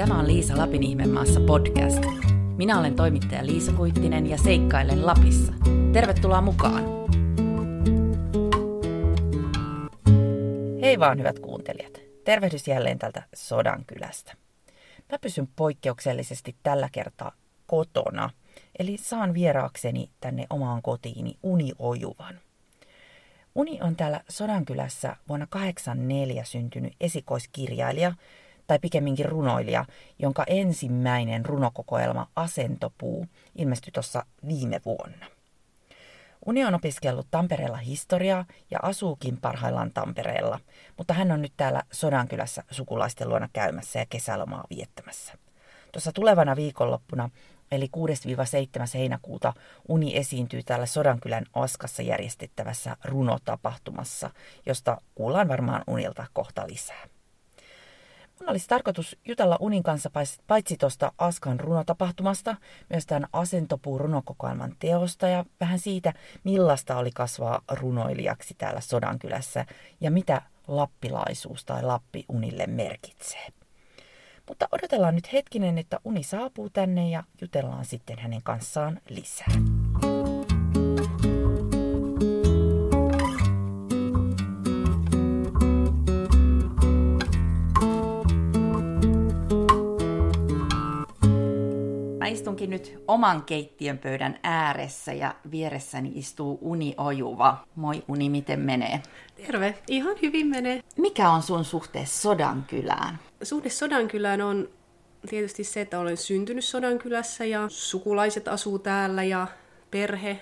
Tämä on Liisa Lapin ihmemaassa podcast. Minä olen toimittaja Liisa Kuittinen ja seikkailen Lapissa. Tervetuloa mukaan! Hei vaan hyvät kuuntelijat. Tervehdys jälleen tältä Sodankylästä. Mä pysyn poikkeuksellisesti tällä kertaa kotona, eli saan vieraakseni tänne omaan kotiini uniojuvan. Uni on täällä Sodankylässä vuonna 84 syntynyt esikoiskirjailija, tai pikemminkin runoilija, jonka ensimmäinen runokokoelma Asentopuu ilmestyi tuossa viime vuonna. Uni on opiskellut Tampereella historiaa ja asuukin parhaillaan Tampereella, mutta hän on nyt täällä Sodankylässä sukulaisten luona käymässä ja kesälomaa viettämässä. Tuossa tulevana viikonloppuna, eli 6-7. heinäkuuta, Uni esiintyy täällä Sodankylän Askassa järjestettävässä runotapahtumassa, josta kuullaan varmaan Unilta kohta lisää. Mun olisi tarkoitus jutella Unin kanssa paitsi tuosta Askan runotapahtumasta, myös tämän Asentopuu runokokoelman teosta ja vähän siitä, millaista oli kasvaa runoilijaksi täällä Sodankylässä ja mitä lappilaisuus tai Lappi Unille merkitsee. Mutta odotellaan nyt hetkinen, että Uni saapuu tänne ja jutellaan sitten hänen kanssaan lisää. Istunkin nyt oman keittiön pöydän ääressä ja vieressäni istuu Uni Ojuva. Moi Uni, miten menee? Terve, ihan hyvin menee. Mikä on sun suhte Sodankylään? Suhde Sodankylään on tietysti se, että olen syntynyt Sodankylässä ja sukulaiset asuu täällä ja perhe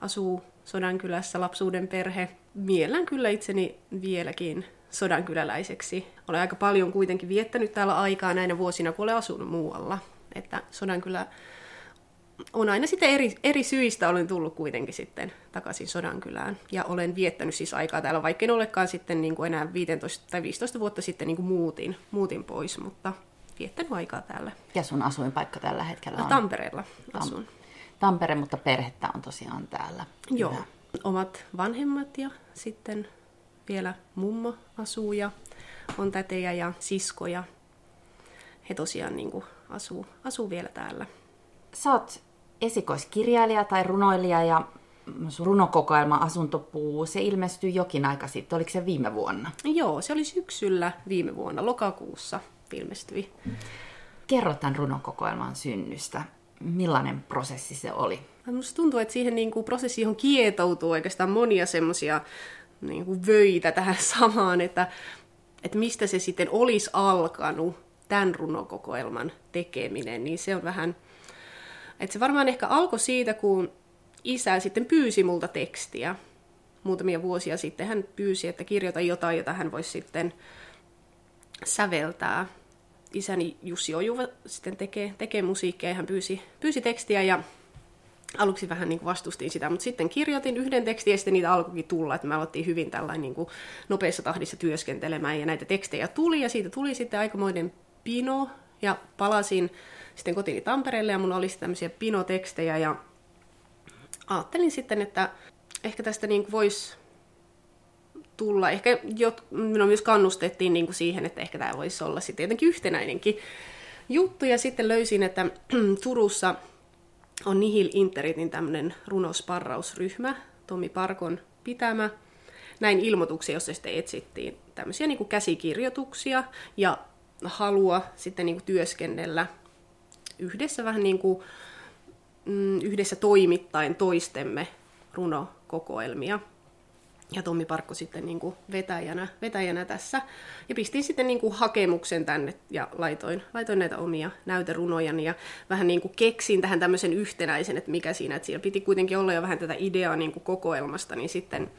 asuu Sodankylässä, lapsuuden perhe. Miellän kyllä itseni vieläkin sodankyläläiseksi. Olen aika paljon kuitenkin viettänyt täällä aikaa näinä vuosina, kun olen asunut muualla. Että Sodankylä on aina sitten eri, eri syistä olen tullut kuitenkin sitten takaisin Sodankylään. Ja olen viettänyt siis aikaa täällä, vaikka en olekaan sitten niin kuin enää 15 tai 15 vuotta sitten niin kuin muutin, muutin pois, mutta viettänyt aikaa täällä. Ja sun asuinpaikka tällä hetkellä on? Tampereella asun. Tampere, mutta perhettä on tosiaan täällä. Joo. Hyvä. Omat vanhemmat ja sitten vielä mummo asuu ja on tätejä ja siskoja. He tosiaan niin kuin asuu, asuu vielä täällä. Sä oot esikoiskirjailija tai runoilija ja runokokoelma Asuntopuu, se ilmestyi jokin aika sitten. Oliko se viime vuonna? Joo, se oli syksyllä viime vuonna, lokakuussa ilmestyi. Kerro tämän runokokoelman synnystä. Millainen prosessi se oli? Minusta tuntuu, että siihen niin kuin prosessiin kietoutuu oikeastaan monia semmoisia niin vöitä tähän samaan, että, että mistä se sitten olisi alkanut tämän runokokoelman tekeminen, niin se on vähän, että se varmaan ehkä alkoi siitä, kun isä sitten pyysi multa tekstiä muutamia vuosia sitten. Hän pyysi, että kirjoita jotain, jota hän voisi sitten säveltää. Isäni Jussi Ojuva sitten tekee, tekee musiikkia ja hän pyysi, pyysi tekstiä ja aluksi vähän niin kuin vastustin sitä, mutta sitten kirjoitin yhden tekstin ja sitten niitä alkoikin tulla, että me aloittiin hyvin tällainen niin nopeassa tahdissa työskentelemään ja näitä tekstejä tuli ja siitä tuli sitten aikamoinen pino ja palasin sitten kotiin Tampereelle ja mulla oli tämmöisiä pinotekstejä ja ajattelin sitten, että ehkä tästä niin voisi tulla, ehkä jot, minua myös kannustettiin niin kuin siihen, että ehkä tämä voisi olla sitten jotenkin yhtenäinenkin juttu ja sitten löysin, että Turussa on Nihil Interitin tämmöinen runosparrausryhmä, Tomi Parkon pitämä. Näin ilmoituksia, jossa sitten etsittiin tämmöisiä niin kuin käsikirjoituksia ja halua sitten niin kuin työskennellä yhdessä vähän niin kuin, mm, yhdessä toimittain toistemme runokokoelmia. Ja Tommi Parkko sitten niin kuin vetäjänä, vetäjänä tässä. Ja pistin sitten niin kuin hakemuksen tänne ja laitoin, laitoin näitä omia näyterunojani ja vähän niin kuin keksin tähän tämmöisen yhtenäisen, että mikä siinä, että siellä piti kuitenkin olla jo vähän tätä ideaa niin kuin kokoelmasta, niin sitten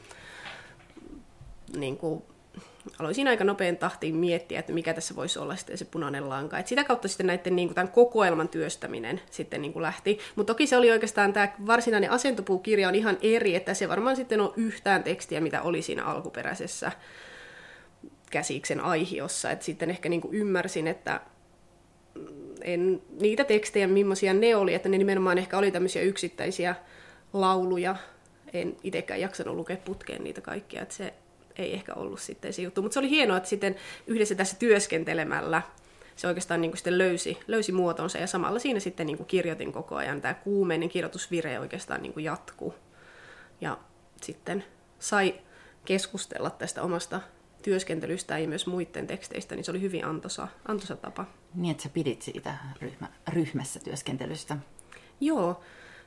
niin kuin aloin aika nopean tahtiin miettiä, että mikä tässä voisi olla sitten se punainen lanka. Et sitä kautta sitten näiden niin kuin, tämän kokoelman työstäminen sitten niin kuin lähti. Mutta toki se oli oikeastaan tämä varsinainen asentopuukirja on ihan eri, että se varmaan sitten on yhtään tekstiä, mitä oli siinä alkuperäisessä käsiksen aihiossa. Et sitten ehkä niin kuin ymmärsin, että en, niitä tekstejä, millaisia ne oli, että ne nimenomaan ehkä oli tämmöisiä yksittäisiä lauluja. En itsekään jaksanut lukea putkeen niitä kaikkia, että se ei ehkä ollut sitten se juttu. Mutta se oli hienoa, että sitten yhdessä tässä työskentelemällä se oikeastaan niin kuin sitten löysi, löysi muotonsa ja samalla siinä sitten niin kuin kirjoitin koko ajan. Tämä kuumeinen kirjoitusvire oikeastaan niin kuin jatkuu. Ja sitten sai keskustella tästä omasta työskentelystä ja myös muiden teksteistä, niin se oli hyvin antoisa, antoisa tapa. Niin, että sä pidit siitä ryhmä, ryhmässä työskentelystä. Joo,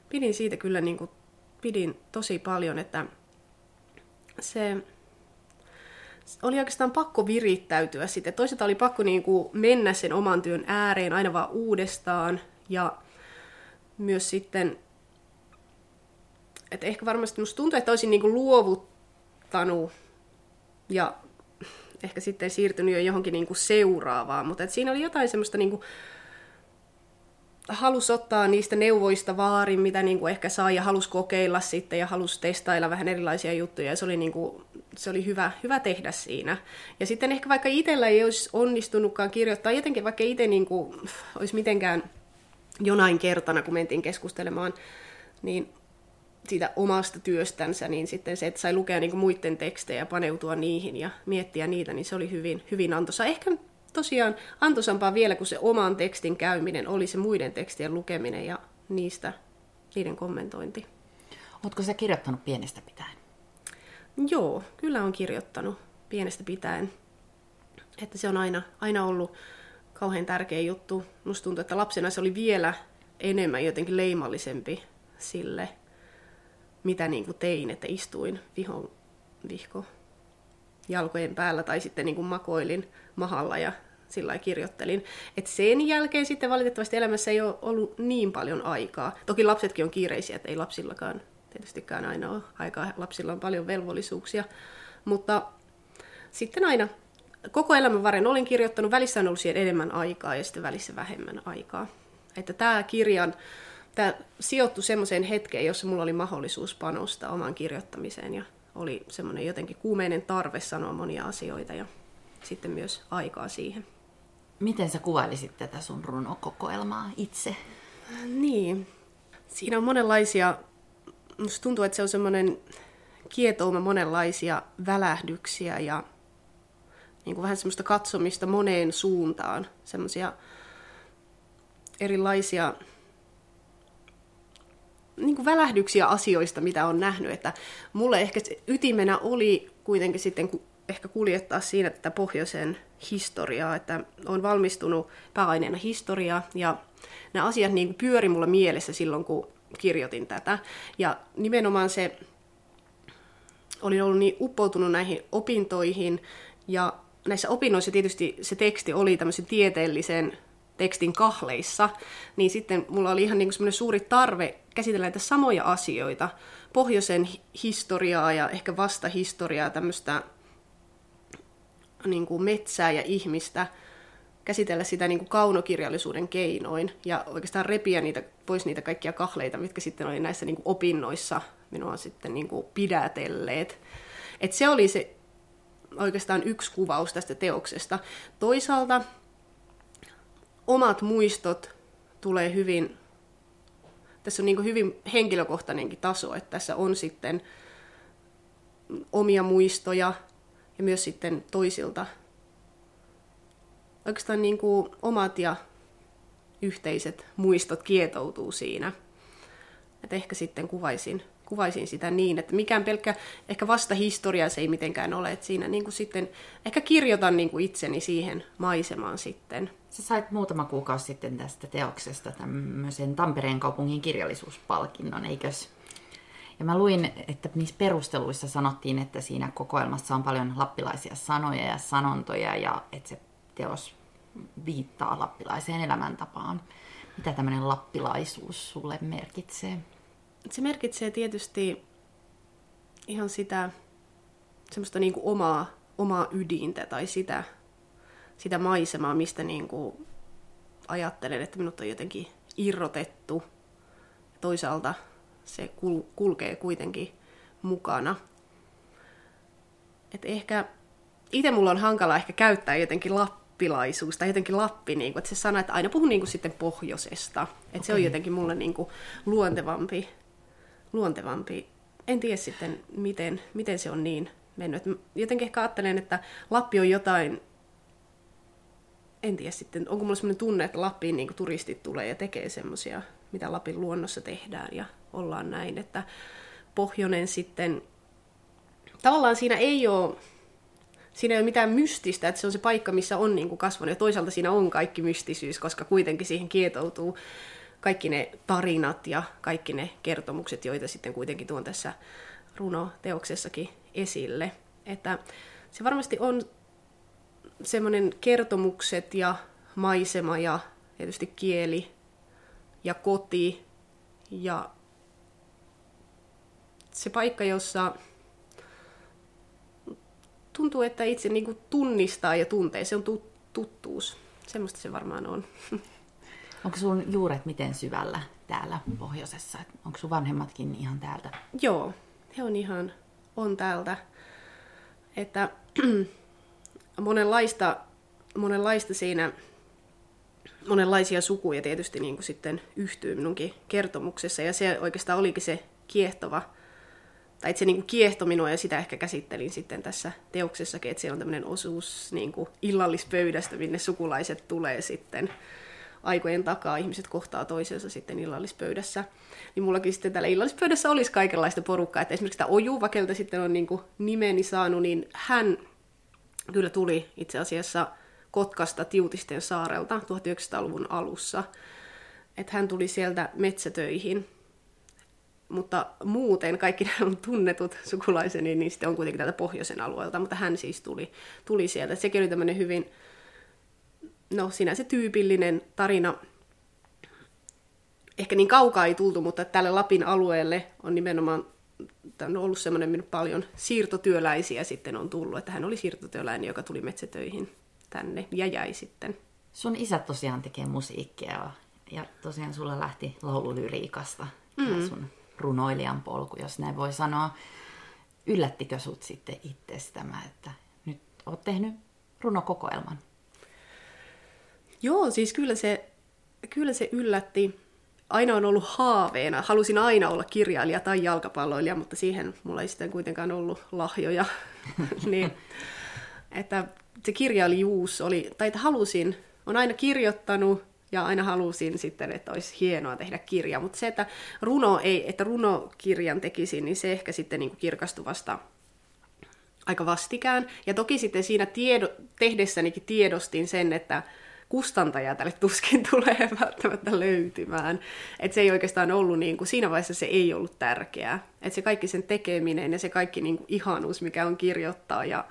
pidin siitä kyllä niin kuin, pidin tosi paljon, että se oli oikeastaan pakko virittäytyä sitten. Toisaalta oli pakko niin kuin mennä sen oman työn ääreen aina vaan uudestaan ja myös sitten, että ehkä varmasti musta tuntuu, että olisin niin kuin luovuttanut ja ehkä sitten siirtynyt jo johonkin niin kuin seuraavaan, mutta että siinä oli jotain semmoista niin kuin halus ottaa niistä neuvoista vaarin, mitä niin kuin ehkä saa, ja halus kokeilla sitten, ja halus testailla vähän erilaisia juttuja, ja se oli, niin kuin, se oli hyvä, hyvä tehdä siinä. Ja sitten ehkä vaikka itsellä ei olisi onnistunutkaan kirjoittaa, jotenkin vaikka itse niin kuin, olisi mitenkään jonain kertana, kun mentiin keskustelemaan, niin siitä omasta työstänsä, niin sitten se, että sai lukea niin kuin muiden tekstejä, paneutua niihin ja miettiä niitä, niin se oli hyvin, hyvin antoisa. Ehkä tosiaan antoisampaa vielä kuin se oman tekstin käyminen oli se muiden tekstien lukeminen ja niistä, niiden kommentointi. Oletko sä kirjoittanut pienestä pitäen? Joo, kyllä on kirjoittanut pienestä pitäen. Että se on aina, aina ollut kauhean tärkeä juttu. Musta tuntuu, että lapsena se oli vielä enemmän jotenkin leimallisempi sille, mitä niin kuin tein, että istuin vihon vihko jalkojen päällä tai sitten niin kuin makoilin mahalla ja sillä kirjoittelin. Et sen jälkeen sitten valitettavasti elämässä ei ole ollut niin paljon aikaa. Toki lapsetkin on kiireisiä, että ei lapsillakaan tietystikään aina ole aikaa. Lapsilla on paljon velvollisuuksia. Mutta sitten aina koko elämän varren olin kirjoittanut, välissä on ollut siihen enemmän aikaa ja sitten välissä vähemmän aikaa. Että tämä kirjan, tämä sijoittui semmoiseen hetkeen, jossa mulla oli mahdollisuus panostaa omaan kirjoittamiseen ja oli semmoinen jotenkin kuumeinen tarve sanoa monia asioita ja sitten myös aikaa siihen. Miten sä kuvailisit tätä sun runokokoelmaa itse? Niin, siinä on monenlaisia, musta tuntuu, että se on semmoinen kietouma monenlaisia välähdyksiä ja niin kuin vähän semmoista katsomista moneen suuntaan, semmoisia erilaisia niin kuin välähdyksiä asioista, mitä on nähnyt. Että mulle ehkä ytimenä oli kuitenkin sitten ehkä kuljettaa siinä tätä pohjoisen historiaa, että on valmistunut pääaineena historiaa ja nämä asiat niin pyöri mulla mielessä silloin, kun kirjoitin tätä. Ja nimenomaan se, olin ollut niin uppoutunut näihin opintoihin ja näissä opinnoissa tietysti se teksti oli tämmöisen tieteellisen tekstin kahleissa, niin sitten mulla oli ihan niin kuin suuri tarve käsitellä näitä samoja asioita, pohjoisen historiaa ja ehkä vasta historiaa, tämmöistä niin kuin metsää ja ihmistä, käsitellä sitä niin kuin kaunokirjallisuuden keinoin ja oikeastaan repiä niitä, pois niitä kaikkia kahleita, mitkä sitten oli näissä niin kuin opinnoissa minua sitten niin kuin pidätelleet. Et se oli se oikeastaan yksi kuvaus tästä teoksesta. Toisaalta omat muistot tulee hyvin, tässä on niin kuin hyvin henkilökohtainenkin taso, että tässä on sitten omia muistoja ja myös sitten toisilta oikeastaan niin kuin omat ja yhteiset muistot kietoutuu siinä. että ehkä sitten kuvaisin kuvaisin sitä niin, että mikään pelkkä ehkä vasta historia se ei mitenkään ole, että siinä niin kuin sitten ehkä kirjoitan niin kuin itseni siihen maisemaan sitten. Sä sait muutama kuukausi sitten tästä teoksesta tämmöisen Tampereen kaupungin kirjallisuuspalkinnon, eikös? Ja mä luin, että niissä perusteluissa sanottiin, että siinä kokoelmassa on paljon lappilaisia sanoja ja sanontoja ja että se teos viittaa lappilaiseen elämäntapaan. Mitä tämmöinen lappilaisuus sulle merkitsee? se merkitsee tietysti ihan sitä semmoista niin kuin omaa, omaa ydintä tai sitä, sitä maisemaa, mistä niin kuin ajattelen, että minut on jotenkin irrotettu. Toisaalta se kul- kulkee kuitenkin mukana. Et ehkä itse mulla on hankala ehkä käyttää jotenkin lappilaisuus tai jotenkin Lappi, niin kuin, että se sana, että aina puhun niin kuin sitten pohjoisesta. Että okay. se on jotenkin mulle niin kuin luontevampi luontevampi. En tiedä sitten, miten, miten se on niin mennyt. Jotenkin ehkä ajattelen, että Lappi on jotain en tiedä sitten, onko mulla sellainen tunne, että Lappiin niin turistit tulee ja tekee semmoisia, mitä Lapin luonnossa tehdään ja ollaan näin, että Pohjonen sitten, tavallaan siinä ei ole, siinä ei ole mitään mystistä, että se on se paikka, missä on niin kuin kasvanut ja toisaalta siinä on kaikki mystisyys, koska kuitenkin siihen kietoutuu kaikki ne tarinat ja kaikki ne kertomukset, joita sitten kuitenkin tuon tässä runoteoksessakin esille. Että se varmasti on semmoinen kertomukset ja maisema ja tietysti kieli ja koti ja se paikka, jossa tuntuu, että itse niin kuin tunnistaa ja tuntee. Se on tuttuus. Semmoista se varmaan on. Onko sun juuret miten syvällä täällä pohjoisessa? Onko sun vanhemmatkin ihan täältä? Joo, he on ihan on täältä. Että monenlaista, monenlaista siinä, monenlaisia sukuja tietysti niin kuin sitten yhtyy minunkin kertomuksessa. Ja se oikeastaan olikin se kiehtova, tai että se niin kuin minua ja sitä ehkä käsittelin sitten tässä teoksessakin, että siellä on tämmöinen osuus niin kuin illallispöydästä, minne sukulaiset tulee sitten aikojen takaa ihmiset kohtaa toisensa sitten illallispöydässä. Niin mullakin sitten täällä illallispöydässä olisi kaikenlaista porukkaa. Että esimerkiksi tämä Ojuva, keltä sitten on niin nimeni saanut, niin hän kyllä tuli itse asiassa Kotkasta Tiutisten saarelta 1900-luvun alussa. Että hän tuli sieltä metsätöihin. Mutta muuten kaikki nämä tunnetut sukulaiseni, niin sitten on kuitenkin täältä pohjoisen alueelta, mutta hän siis tuli, tuli sieltä. Sekin oli tämmöinen hyvin no sinänsä tyypillinen tarina. Ehkä niin kaukaa ei tultu, mutta tälle Lapin alueelle on nimenomaan on ollut semmoinen paljon siirtotyöläisiä sitten on tullut, että hän oli siirtotyöläinen, joka tuli metsätöihin tänne ja jäi sitten. Sun isä tosiaan tekee musiikkia ja tosiaan sulla lähti laululyriikasta mm. sun runoilijan polku, jos näin voi sanoa. Yllättikö sut sitten itse tämä, että nyt oot tehnyt runokokoelman? Joo, siis kyllä se, kyllä se yllätti. Aina on ollut haaveena. Halusin aina olla kirjailija tai jalkapalloilija, mutta siihen mulla ei sitten kuitenkaan ollut lahjoja. niin, että se kirjailijuus oli, tai että halusin, on aina kirjoittanut ja aina halusin sitten, että olisi hienoa tehdä kirja, mutta se, että runo ei, että runokirjan tekisin, niin se ehkä sitten niin kirkastui vasta aika vastikään. Ja toki sitten siinä tiedo, tehdessänikin tiedostin sen, että kustantaja tälle tuskin tulee välttämättä löytymään. Et se ei oikeastaan ollut, niin kuin, siinä vaiheessa se ei ollut tärkeää. Et se kaikki sen tekeminen ja se kaikki niin kuin, ihanuus, mikä on kirjoittaa ja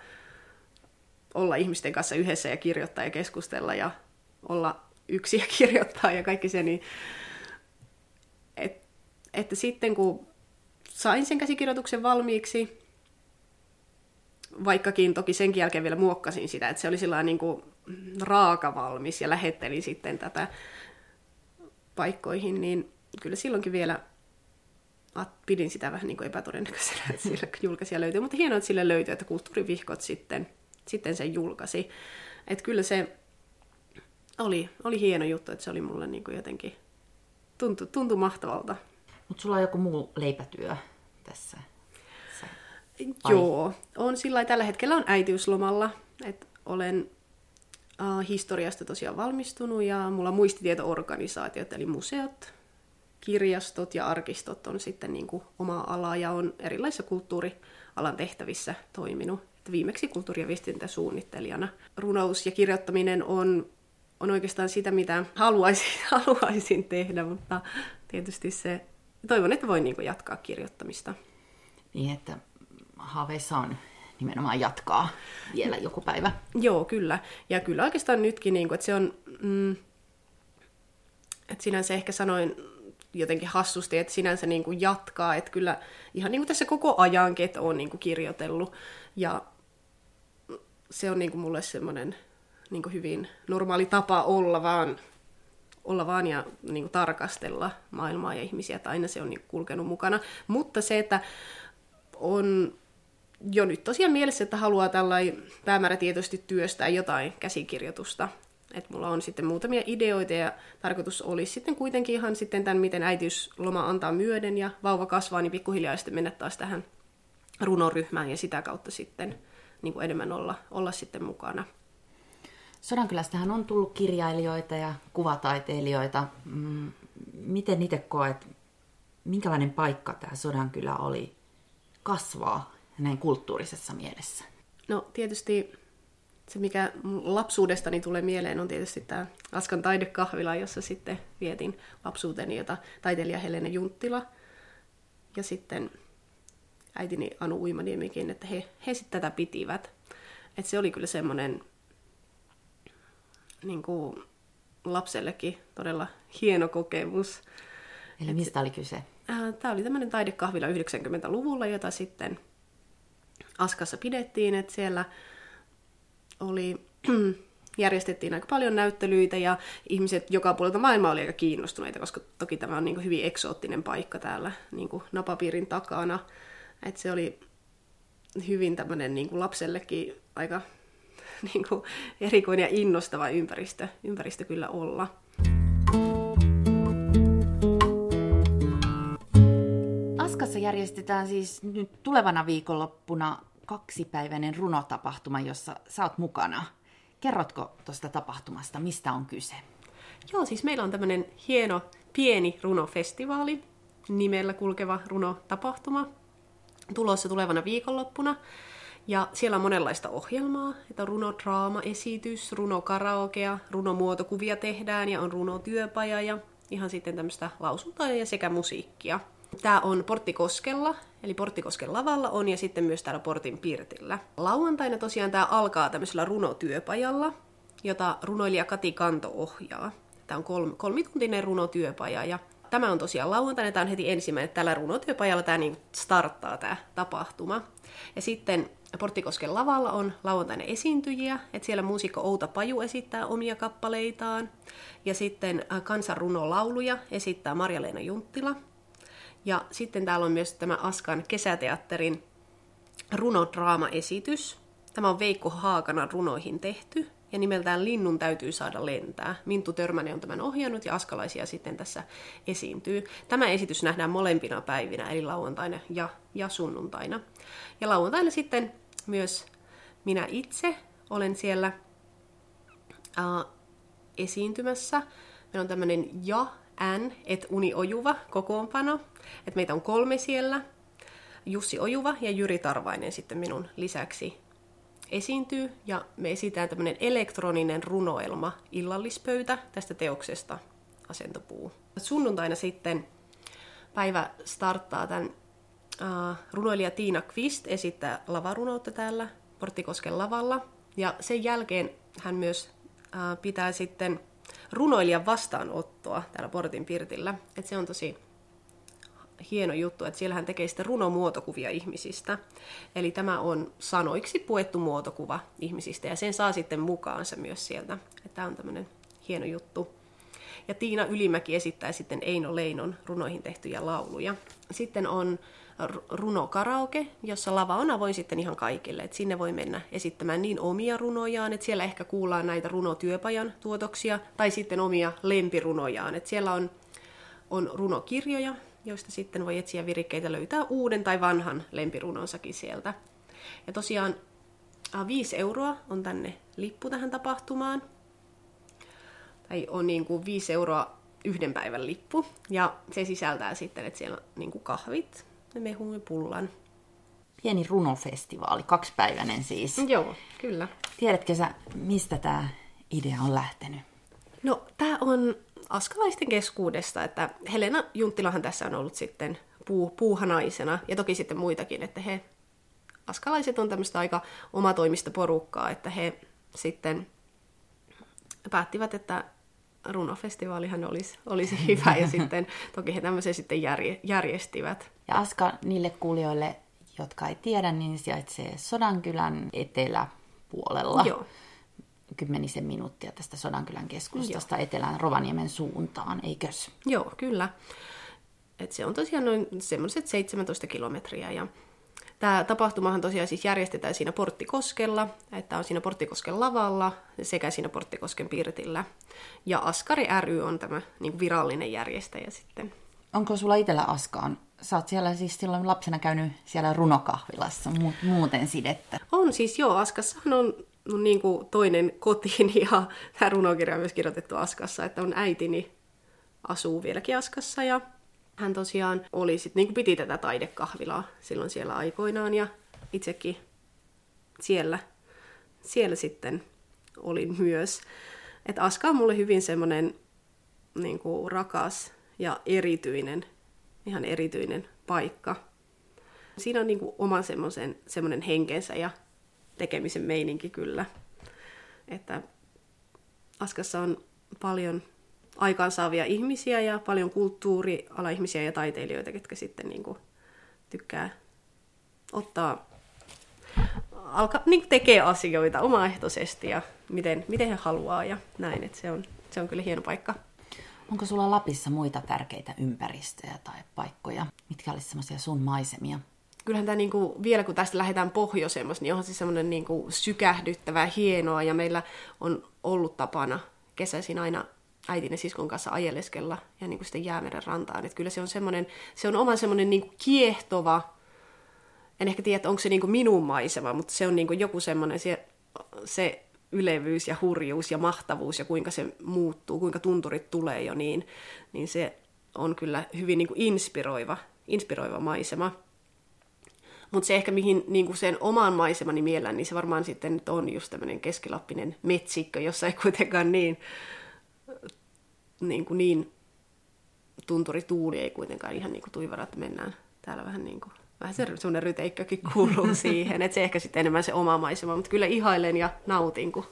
olla ihmisten kanssa yhdessä ja kirjoittaa ja keskustella ja olla yksi ja kirjoittaa ja kaikki se, niin et, että sitten kun sain sen käsikirjoituksen valmiiksi, vaikkakin toki senkin jälkeen vielä muokkasin sitä, että se oli sillä niin kuin raakavalmis ja lähettelin sitten tätä paikkoihin, niin kyllä silloinkin vielä pidin sitä vähän niin kuin epätodennäköisenä, että sillä julkaisija löytyy. Mutta hienoa, että sille löytyy, että kulttuurivihkot sitten, sitten sen julkaisi. Että kyllä se oli, oli hieno juttu, että se oli mulle niin kuin jotenkin tuntui, tuntui mahtavalta. Mutta sulla on joku muu leipätyö tässä? Sä... Joo, on sillä tällä hetkellä on äitiyslomalla, että olen uh, historiasta tosiaan valmistunut ja mulla on muistitietoorganisaatiot, eli museot, kirjastot ja arkistot on sitten niin kuin oma ala ja on erilaisissa kulttuurialan tehtävissä toiminut. Että viimeksi kulttuuri- ja viestintäsuunnittelijana. Runous ja kirjoittaminen on, on oikeastaan sitä, mitä haluaisin, haluaisin tehdä, mutta tietysti se, toivon, että voin niin jatkaa kirjoittamista. Niin, että haaveissa on nimenomaan jatkaa vielä joku päivä. Joo, kyllä. Ja kyllä oikeastaan nytkin, niin kuin, että se on... Mm, että sinänsä ehkä sanoin jotenkin hassusti, että sinänsä niin kuin jatkaa, että kyllä ihan niin kuin tässä koko ajankin, että on niin kuin kirjoitellut. Ja se on niin kuin mulle semmoinen niin kuin hyvin normaali tapa olla vaan, olla vaan ja niin kuin tarkastella maailmaa ja ihmisiä, että aina se on niin kulkenut mukana. Mutta se, että on jo nyt tosiaan mielessä, että haluaa tällainen päämäärätietoisesti työstää jotain käsikirjoitusta. Että mulla on sitten muutamia ideoita ja tarkoitus olisi sitten kuitenkin ihan sitten tämän, miten äitiysloma antaa myöden ja vauva kasvaa, niin pikkuhiljaa sitten mennä taas tähän runoryhmään ja sitä kautta sitten niin kuin enemmän olla, olla sitten mukana. Sodankylästähän on tullut kirjailijoita ja kuvataiteilijoita. Mm, miten itse koet, minkälainen paikka tämä Sodankylä oli kasvaa näin kulttuurisessa mielessä? No tietysti se, mikä lapsuudestani tulee mieleen, on tietysti tämä Askan taidekahvila, jossa sitten vietin lapsuuteni, jota taiteilija Helene Junttila ja sitten äitini Anu Uimaniemikin, että he, he sitten tätä pitivät. Että se oli kyllä semmoinen niin kuin lapsellekin todella hieno kokemus. Eli mistä oli kyse? Tämä oli tämmöinen taidekahvila 90-luvulla, jota sitten Askassa pidettiin, että siellä oli, järjestettiin aika paljon näyttelyitä ja ihmiset joka puolelta maailmaa oli aika kiinnostuneita, koska toki tämä on niin hyvin eksoottinen paikka täällä niin kuin napapiirin takana. Että se oli hyvin tämmöinen niin kuin lapsellekin aika niin kuin erikoinen ja innostava ympäristö, ympäristö kyllä olla. Askassa järjestetään siis nyt tulevana viikonloppuna kaksipäiväinen runotapahtuma, jossa sä oot mukana. Kerrotko tuosta tapahtumasta, mistä on kyse? Joo, siis meillä on tämmöinen hieno pieni runofestivaali, nimellä kulkeva runotapahtuma, tulossa tulevana viikonloppuna. Ja siellä on monenlaista ohjelmaa, että on runodraama-esitys, runokaraokea, runomuotokuvia tehdään ja on runotyöpaja ja ihan sitten tämmöistä lausuntoa ja sekä musiikkia. Tämä on Porttikoskella, eli Porttikosken lavalla on ja sitten myös täällä Portin Pirtillä. Lauantaina tosiaan tämä alkaa tämmöisellä runotyöpajalla, jota runoilija Kati Kanto ohjaa. Tämä on kolm, kolmituntinen runotyöpaja ja tämä on tosiaan lauantaina, tämä on heti ensimmäinen, tällä runotyöpajalla tämä niin starttaa tämä tapahtuma. Ja sitten Porttikosken lavalla on lauantaina esiintyjiä, että siellä muusikko Outa Paju esittää omia kappaleitaan. Ja sitten äh, kansanrunolauluja esittää Marja-Leena Junttila. Ja sitten täällä on myös tämä Askan kesäteatterin runodraama-esitys. Tämä on Veikko Haakanan runoihin tehty ja nimeltään Linnun täytyy saada lentää. Minttu Törmänen on tämän ohjannut ja askalaisia sitten tässä esiintyy. Tämä esitys nähdään molempina päivinä, eli lauantaina ja, ja sunnuntaina. Ja lauantaina sitten myös minä itse olen siellä äh, esiintymässä. Meillä on tämmöinen ja, n, et uni ojuva kokoonpano. Et meitä on kolme siellä. Jussi Ojuva ja Jyri Tarvainen sitten minun lisäksi esiintyy. Ja me esitään tämmöinen elektroninen runoelma illallispöytä tästä teoksesta Asentopuu. Sunnuntaina sitten päivä starttaa tämän uh, runoilija Tiina Kvist esittää lavarunoutta täällä Porttikosken lavalla. Ja sen jälkeen hän myös uh, pitää sitten runoilijan vastaanottoa täällä Portin Pirtillä. Et se on tosi hieno juttu, että siellä hän tekee sitten runomuotokuvia ihmisistä. Eli tämä on sanoiksi puettu muotokuva ihmisistä ja sen saa sitten mukaansa myös sieltä. Tämä on tämmöinen hieno juttu. Ja Tiina Ylimäki esittää sitten Eino Leinon runoihin tehtyjä lauluja. Sitten on runo karaoke, jossa lava on avoin sitten ihan kaikille. Et sinne voi mennä esittämään niin omia runojaan, että siellä ehkä kuullaan näitä runotyöpajan tuotoksia, tai sitten omia lempirunojaan. Et siellä on, on runokirjoja, joista sitten voi etsiä virikkeitä löytää uuden tai vanhan lempirunonsakin sieltä. Ja tosiaan 5 euroa on tänne lippu tähän tapahtumaan. Tai on niin kuin 5 euroa yhden päivän lippu. Ja se sisältää sitten, että siellä on niin kuin kahvit, mehun ja pullan. Pieni runofestivaali, kaksipäiväinen siis. Joo, kyllä. Tiedätkö sä, mistä tämä idea on lähtenyt? No, tämä on askalaisten keskuudesta, että Helena Junttilahan tässä on ollut sitten puu, puuhanaisena, ja toki sitten muitakin, että he, askalaiset on tämmöistä aika omatoimista porukkaa, että he sitten päättivät, että runofestivaalihan olisi, olisi hyvä, ja sitten toki he tämmöisen sitten järje, järjestivät. Ja Aska niille kuulijoille, jotka ei tiedä, niin sijaitsee Sodankylän eteläpuolella. Joo kymmenisen minuuttia tästä Sodankylän keskustasta Joo. etelään Rovaniemen suuntaan, eikös? Joo, kyllä. Et se on tosiaan noin semmoiset 17 kilometriä ja Tämä tapahtumahan tosiaan siis järjestetään siinä Porttikoskella, että on siinä Porttikosken lavalla sekä siinä Porttikosken pirtillä. Ja Askari ry on tämä niin virallinen järjestäjä sitten. Onko sulla itsellä Askaan? Sä oot siellä siis silloin lapsena käynyt siellä runokahvilassa, muuten sidettä. On siis joo, Askassahan on no niin kuin toinen kotiin ja tämä runokirja on myös kirjoitettu Askassa, että on äitini asuu vieläkin Askassa ja hän tosiaan oli sit, niin piti tätä taidekahvilaa silloin siellä aikoinaan ja itsekin siellä, siellä sitten olin myös. Että Aska on mulle hyvin semmoinen niin rakas ja erityinen, ihan erityinen paikka. Siinä on niin kuin oma semmoisen, semmoinen henkensä ja tekemisen meininki kyllä. Että Askassa on paljon aikaansaavia ihmisiä ja paljon kulttuuriala-ihmisiä ja taiteilijoita, ketkä sitten niin kuin tykkää ottaa, alka, niin tekee asioita omaehtoisesti ja miten, miten he haluaa ja näin. Että se, on, se on kyllä hieno paikka. Onko sulla Lapissa muita tärkeitä ympäristöjä tai paikkoja? Mitkä olisi semmoisia sun maisemia? Kyllähän tämä niinku, vielä kun tästä lähdetään pohjoisemmassa, niin onhan se semmoinen niinku sykähdyttävää, hienoa ja meillä on ollut tapana kesäisin aina äitin ja siskon kanssa ajeleskella ja niin kuin sitten jäämeren rantaan. Että kyllä se on, semmoinen, se on oma semmoinen niin kuin kiehtova, en ehkä tiedä, onko se niin kuin minun maisema, mutta se on niin kuin joku semmoinen se, se ylevyys ja hurjuus ja mahtavuus ja kuinka se muuttuu, kuinka tunturit tulee jo niin, niin se on kyllä hyvin niin kuin inspiroiva, inspiroiva maisema. Mutta se ehkä mihin niin kuin sen oman maisemani mielän, niin se varmaan sitten on just tämmöinen keskilappinen metsikkö, jossa ei kuitenkaan niin niin, kuin niin tunturi tuuli ei kuitenkaan ihan niin kuin tuivarat mennään täällä vähän niin kuin, vähän se semmoinen ryteikkökin kuuluu siihen, että se ehkä sitten enemmän se oma maisema, mutta kyllä ihailen ja nautin, kun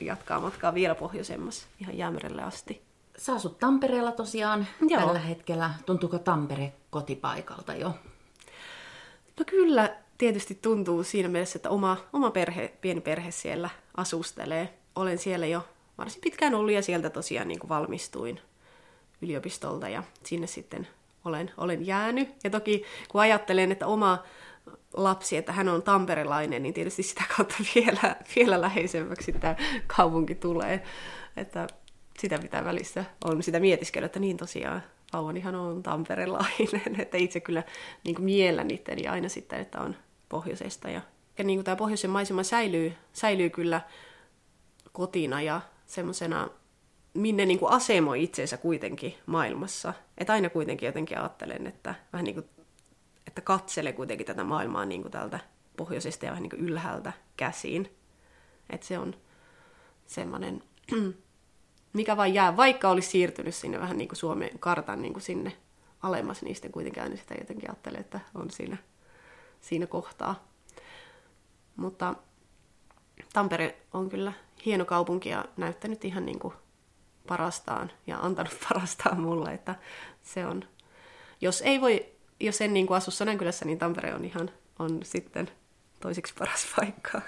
jatkaa matkaa vielä pohjoisemmassa ihan jäämerelle asti. Sä asut Tampereella tosiaan Joo. tällä hetkellä. Tuntuuko Tampere kotipaikalta jo? No kyllä, tietysti tuntuu siinä mielessä, että oma, oma perhe, pieni perhe siellä asustelee. Olen siellä jo varsin pitkään ollut ja sieltä tosiaan niin kuin valmistuin yliopistolta ja sinne sitten olen, olen jäänyt. Ja toki kun ajattelen, että oma lapsi, että hän on tamperelainen, niin tietysti sitä kautta vielä, vielä läheisemmäksi tämä kaupunki tulee. Että sitä pitää välissä on sitä mietiskellä, että niin tosiaan vauvanihan on tamperelainen, että itse kyllä niin kuin miellän itteni aina sitten, että on pohjoisesta. Ja, ja niin kuin tämä pohjoisen maisema säilyy, säilyy kyllä kotina ja semmoisena, minne niin kuin asemoi itseensä kuitenkin maailmassa. Että aina kuitenkin jotenkin ajattelen, että vähän niin kuin, että katselen kuitenkin tätä maailmaa niin kuin täältä pohjoisesta ja vähän niin kuin ylhäältä käsiin. Että se on semmoinen, mikä vaan jää, vaikka olisi siirtynyt sinne vähän niin kuin Suomen kartan niin kuin sinne alemmas, niin sitten kuitenkin aina sitä jotenkin ajattelen, että on siinä, siinä kohtaa. Mutta Tampere on kyllä hieno kaupunki ja näyttänyt ihan niin kuin parastaan ja antanut parastaan mulle, että se on, jos ei voi, jos en niin kuin asu Sodankylässä, niin Tampere on ihan, on sitten toiseksi paras paikka.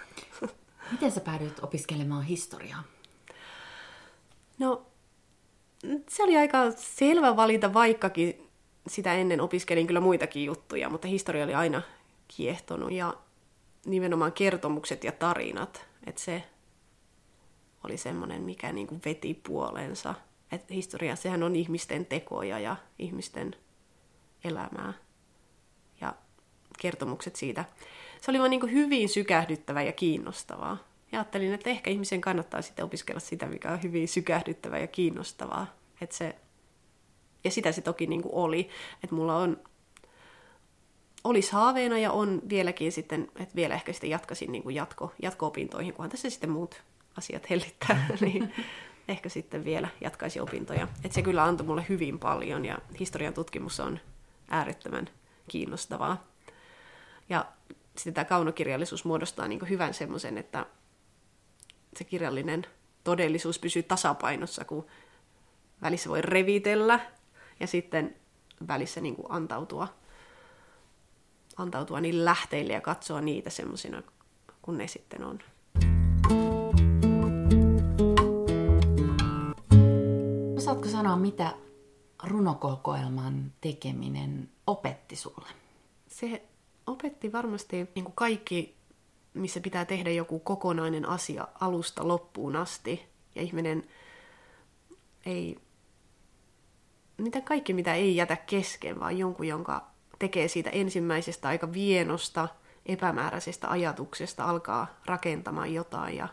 Miten sä päädyit opiskelemaan historiaa? No, se oli aika selvä valinta, vaikkakin sitä ennen opiskelin kyllä muitakin juttuja, mutta historia oli aina kiehtonut ja nimenomaan kertomukset ja tarinat, että se oli semmoinen, mikä niin kuin veti puolensa. Et historia, sehän on ihmisten tekoja ja ihmisten elämää. Ja kertomukset siitä. Se oli vaan niin kuin hyvin sykähdyttävä ja kiinnostavaa. Ja ajattelin, että ehkä ihmisen kannattaa sitten opiskella sitä, mikä on hyvin sykähdyttävää ja kiinnostavaa. Et se, ja sitä se toki niin kuin oli. Että mulla on olisi haaveena ja on vieläkin sitten, että vielä ehkä sitten jatkaisin niin kuin jatko, jatko-opintoihin, kunhan tässä sitten muut asiat hellittää, niin ehkä sitten vielä jatkaisi opintoja. Et se kyllä antoi mulle hyvin paljon ja historian tutkimus on äärettömän kiinnostavaa. Ja sitten tämä kaunokirjallisuus muodostaa niin hyvän semmoisen, että se kirjallinen todellisuus pysyy tasapainossa, kun välissä voi revitellä ja sitten välissä niin antautua, antautua niille lähteille ja katsoa niitä semmoisina, kun ne sitten on. Osaatko sanoa, mitä runokokoelman tekeminen opetti sulle? Se opetti varmasti niin kuin kaikki, missä pitää tehdä joku kokonainen asia alusta loppuun asti. Ja ihminen ei, mitä kaikki mitä ei jätä kesken, vaan jonkun, jonka tekee siitä ensimmäisestä aika vienosta, epämääräisestä ajatuksesta, alkaa rakentamaan jotain ja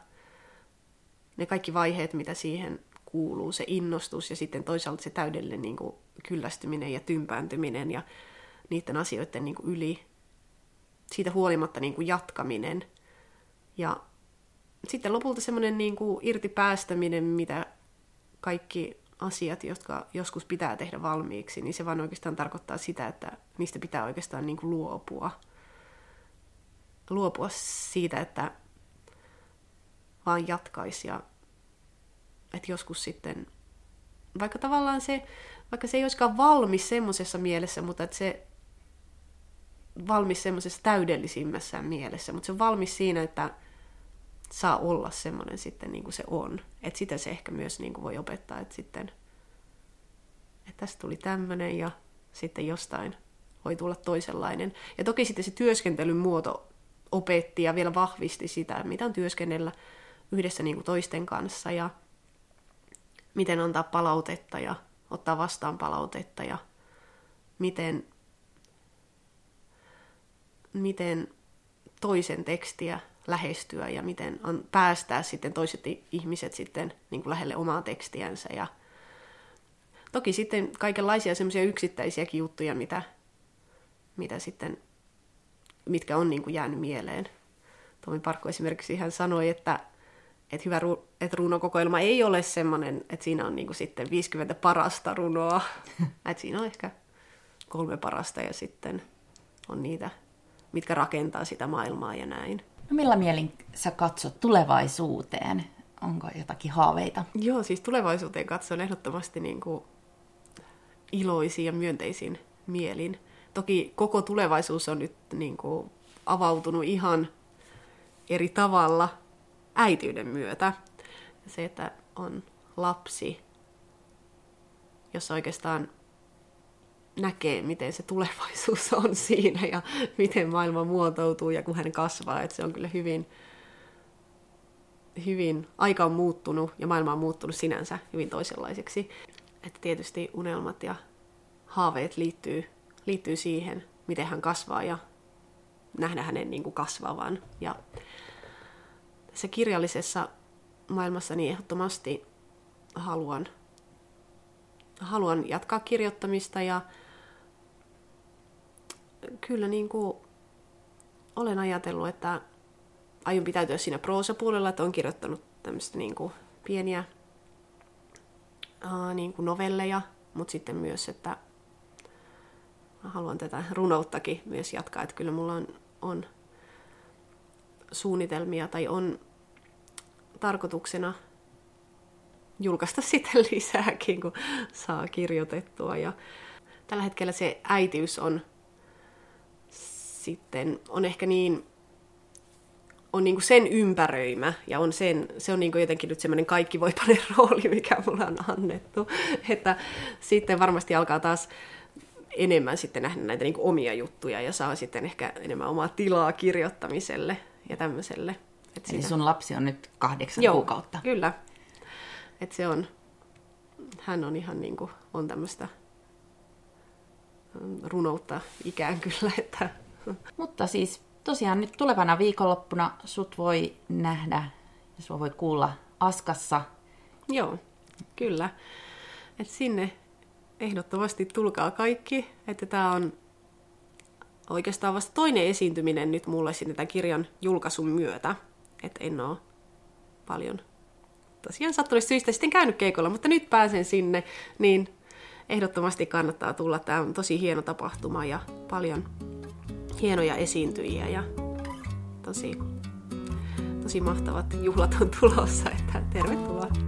ne kaikki vaiheet, mitä siihen kuuluu, se innostus ja sitten toisaalta se täydellinen niin kuin kyllästyminen ja tympääntyminen ja niiden asioiden niin kuin yli, siitä huolimatta niin kuin jatkaminen. Ja sitten lopulta semmoinen niin irtipäästäminen, mitä kaikki asiat, jotka joskus pitää tehdä valmiiksi, niin se vaan oikeastaan tarkoittaa sitä, että niistä pitää oikeastaan niin kuin luopua. Luopua siitä, että vaan jatkaisi ja että joskus sitten, vaikka tavallaan se, vaikka se ei olisikaan valmis semmoisessa mielessä, mutta että se valmis semmoisessa täydellisimmässä mielessä, mutta se on valmis siinä, että saa olla semmoinen sitten niin kuin se on. Että sitä se ehkä myös niin kuin voi opettaa, että sitten, että tästä tuli tämmöinen ja sitten jostain voi tulla toisenlainen. Ja toki sitten se työskentelyn muoto opetti ja vielä vahvisti sitä, mitä on työskennellä yhdessä niin kuin toisten kanssa ja miten antaa palautetta ja ottaa vastaan palautetta ja miten, miten toisen tekstiä lähestyä ja miten on, päästää sitten toiset ihmiset sitten niin kuin lähelle omaa tekstiänsä. Ja toki sitten kaikenlaisia semmoisia yksittäisiäkin juttuja, mitä, mitä sitten, mitkä on niin kuin jäänyt mieleen. Tomi Parkko esimerkiksi hän sanoi, että, että hyvä ru- että runokokoelma ei ole semmoinen, että siinä on niin kuin sitten 50 parasta runoa. että siinä on ehkä kolme parasta ja sitten on niitä, mitkä rakentaa sitä maailmaa ja näin. No millä mielin sä katsot tulevaisuuteen? Onko jotakin haaveita? Joo, siis tulevaisuuteen katson ehdottomasti niin kuin iloisin ja myönteisin mielin. Toki koko tulevaisuus on nyt niin kuin avautunut ihan eri tavalla äityyden myötä. Se, että on lapsi, jossa oikeastaan näkee, miten se tulevaisuus on siinä ja miten maailma muotoutuu ja kun hän kasvaa. Että se on kyllä hyvin, hyvin, aika on muuttunut ja maailma on muuttunut sinänsä hyvin toisenlaiseksi. Että tietysti unelmat ja haaveet liittyy, liittyy siihen, miten hän kasvaa ja nähdä hänen niin kuin kasvavan. Ja tässä kirjallisessa maailmassa niin ehdottomasti haluan, haluan jatkaa kirjoittamista ja kyllä niin kuin olen ajatellut, että aion pitäytyä siinä proosapuolella, että olen kirjoittanut tämmöistä niin kuin pieniä ää, niin kuin novelleja, mutta sitten myös, että haluan tätä runouttakin myös jatkaa, että kyllä mulla on, on suunnitelmia tai on tarkoituksena julkaista sitten lisääkin, kun saa kirjoitettua. Ja tällä hetkellä se äitiys on sitten on ehkä niin, on niin kuin sen ympäröimä ja on sen, se on niin kuin jotenkin nyt semmoinen kaikkivoipainen rooli, mikä mulla on annettu. Että sitten varmasti alkaa taas enemmän sitten nähdä näitä niin omia juttuja ja saa sitten ehkä enemmän omaa tilaa kirjoittamiselle ja tämmöiselle. Et Eli sun lapsi on nyt kahdeksan Joo, kuukautta. kyllä. Et se on, hän on ihan niin kuin, on tämmöistä mm, runoutta ikään kyllä, että Mutta siis tosiaan nyt tulevana viikonloppuna sut voi nähdä ja sua voi kuulla Askassa. Joo, kyllä. Et sinne ehdottomasti tulkaa kaikki, että tämä on oikeastaan vasta toinen esiintyminen nyt mulle sinne tämän kirjan julkaisun myötä. Että en ole paljon tosiaan sattuneista syistä sitten käynyt keikolla, mutta nyt pääsen sinne, niin ehdottomasti kannattaa tulla. Tämä on tosi hieno tapahtuma ja paljon hienoja esiintyjiä ja tosi, tosi mahtavat juhlat on tulossa, että tervetuloa.